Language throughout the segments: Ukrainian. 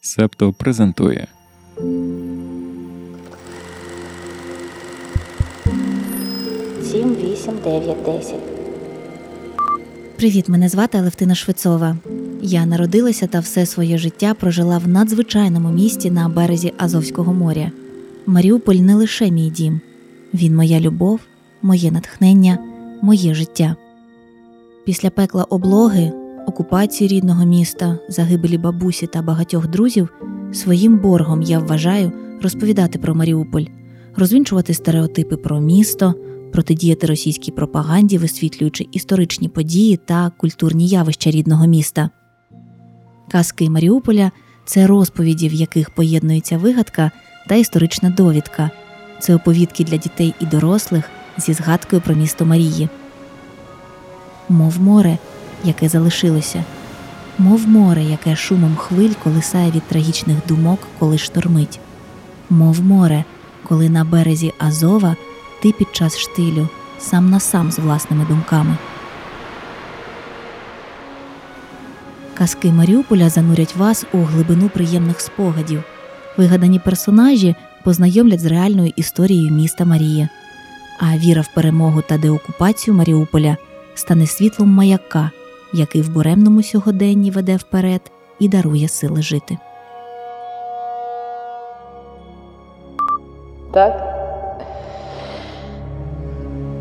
Септо презентує Сім, вісім, дев'ять, десять. Привіт, мене звати Алевтина Швецова. Я народилася та все своє життя прожила в надзвичайному місті на березі Азовського моря. Маріуполь не лише мій дім, він моя любов, моє натхнення, моє життя. Після пекла облоги, окупації рідного міста, загибелі бабусі та багатьох друзів, своїм боргом я вважаю розповідати про Маріуполь, розвінчувати стереотипи про місто, протидіяти російській пропаганді, висвітлюючи історичні події та культурні явища рідного міста. Казки Маріуполя це розповіді, в яких поєднується вигадка та історична довідка. Це оповідки для дітей і дорослих зі згадкою про місто Марії. Мов море, яке залишилося, мов море, яке шумом хвиль колисає від трагічних думок, коли штормить, мов море, коли на березі Азова ти під час штилю сам на сам з власними думками. Казки Маріуполя занурять вас у глибину приємних спогадів. Вигадані персонажі познайомлять з реальною історією міста Марії, а віра в перемогу та деокупацію Маріуполя стане світлом маяка, який в буремному сьогоденні веде вперед і дарує сили жити. Так?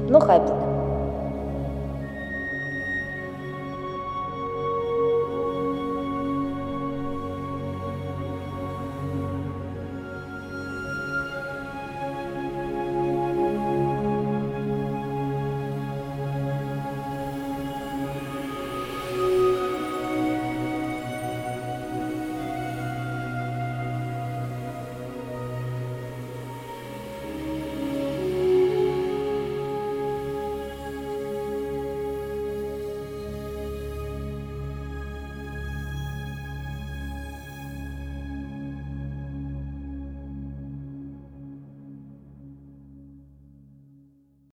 Ну, хай буде.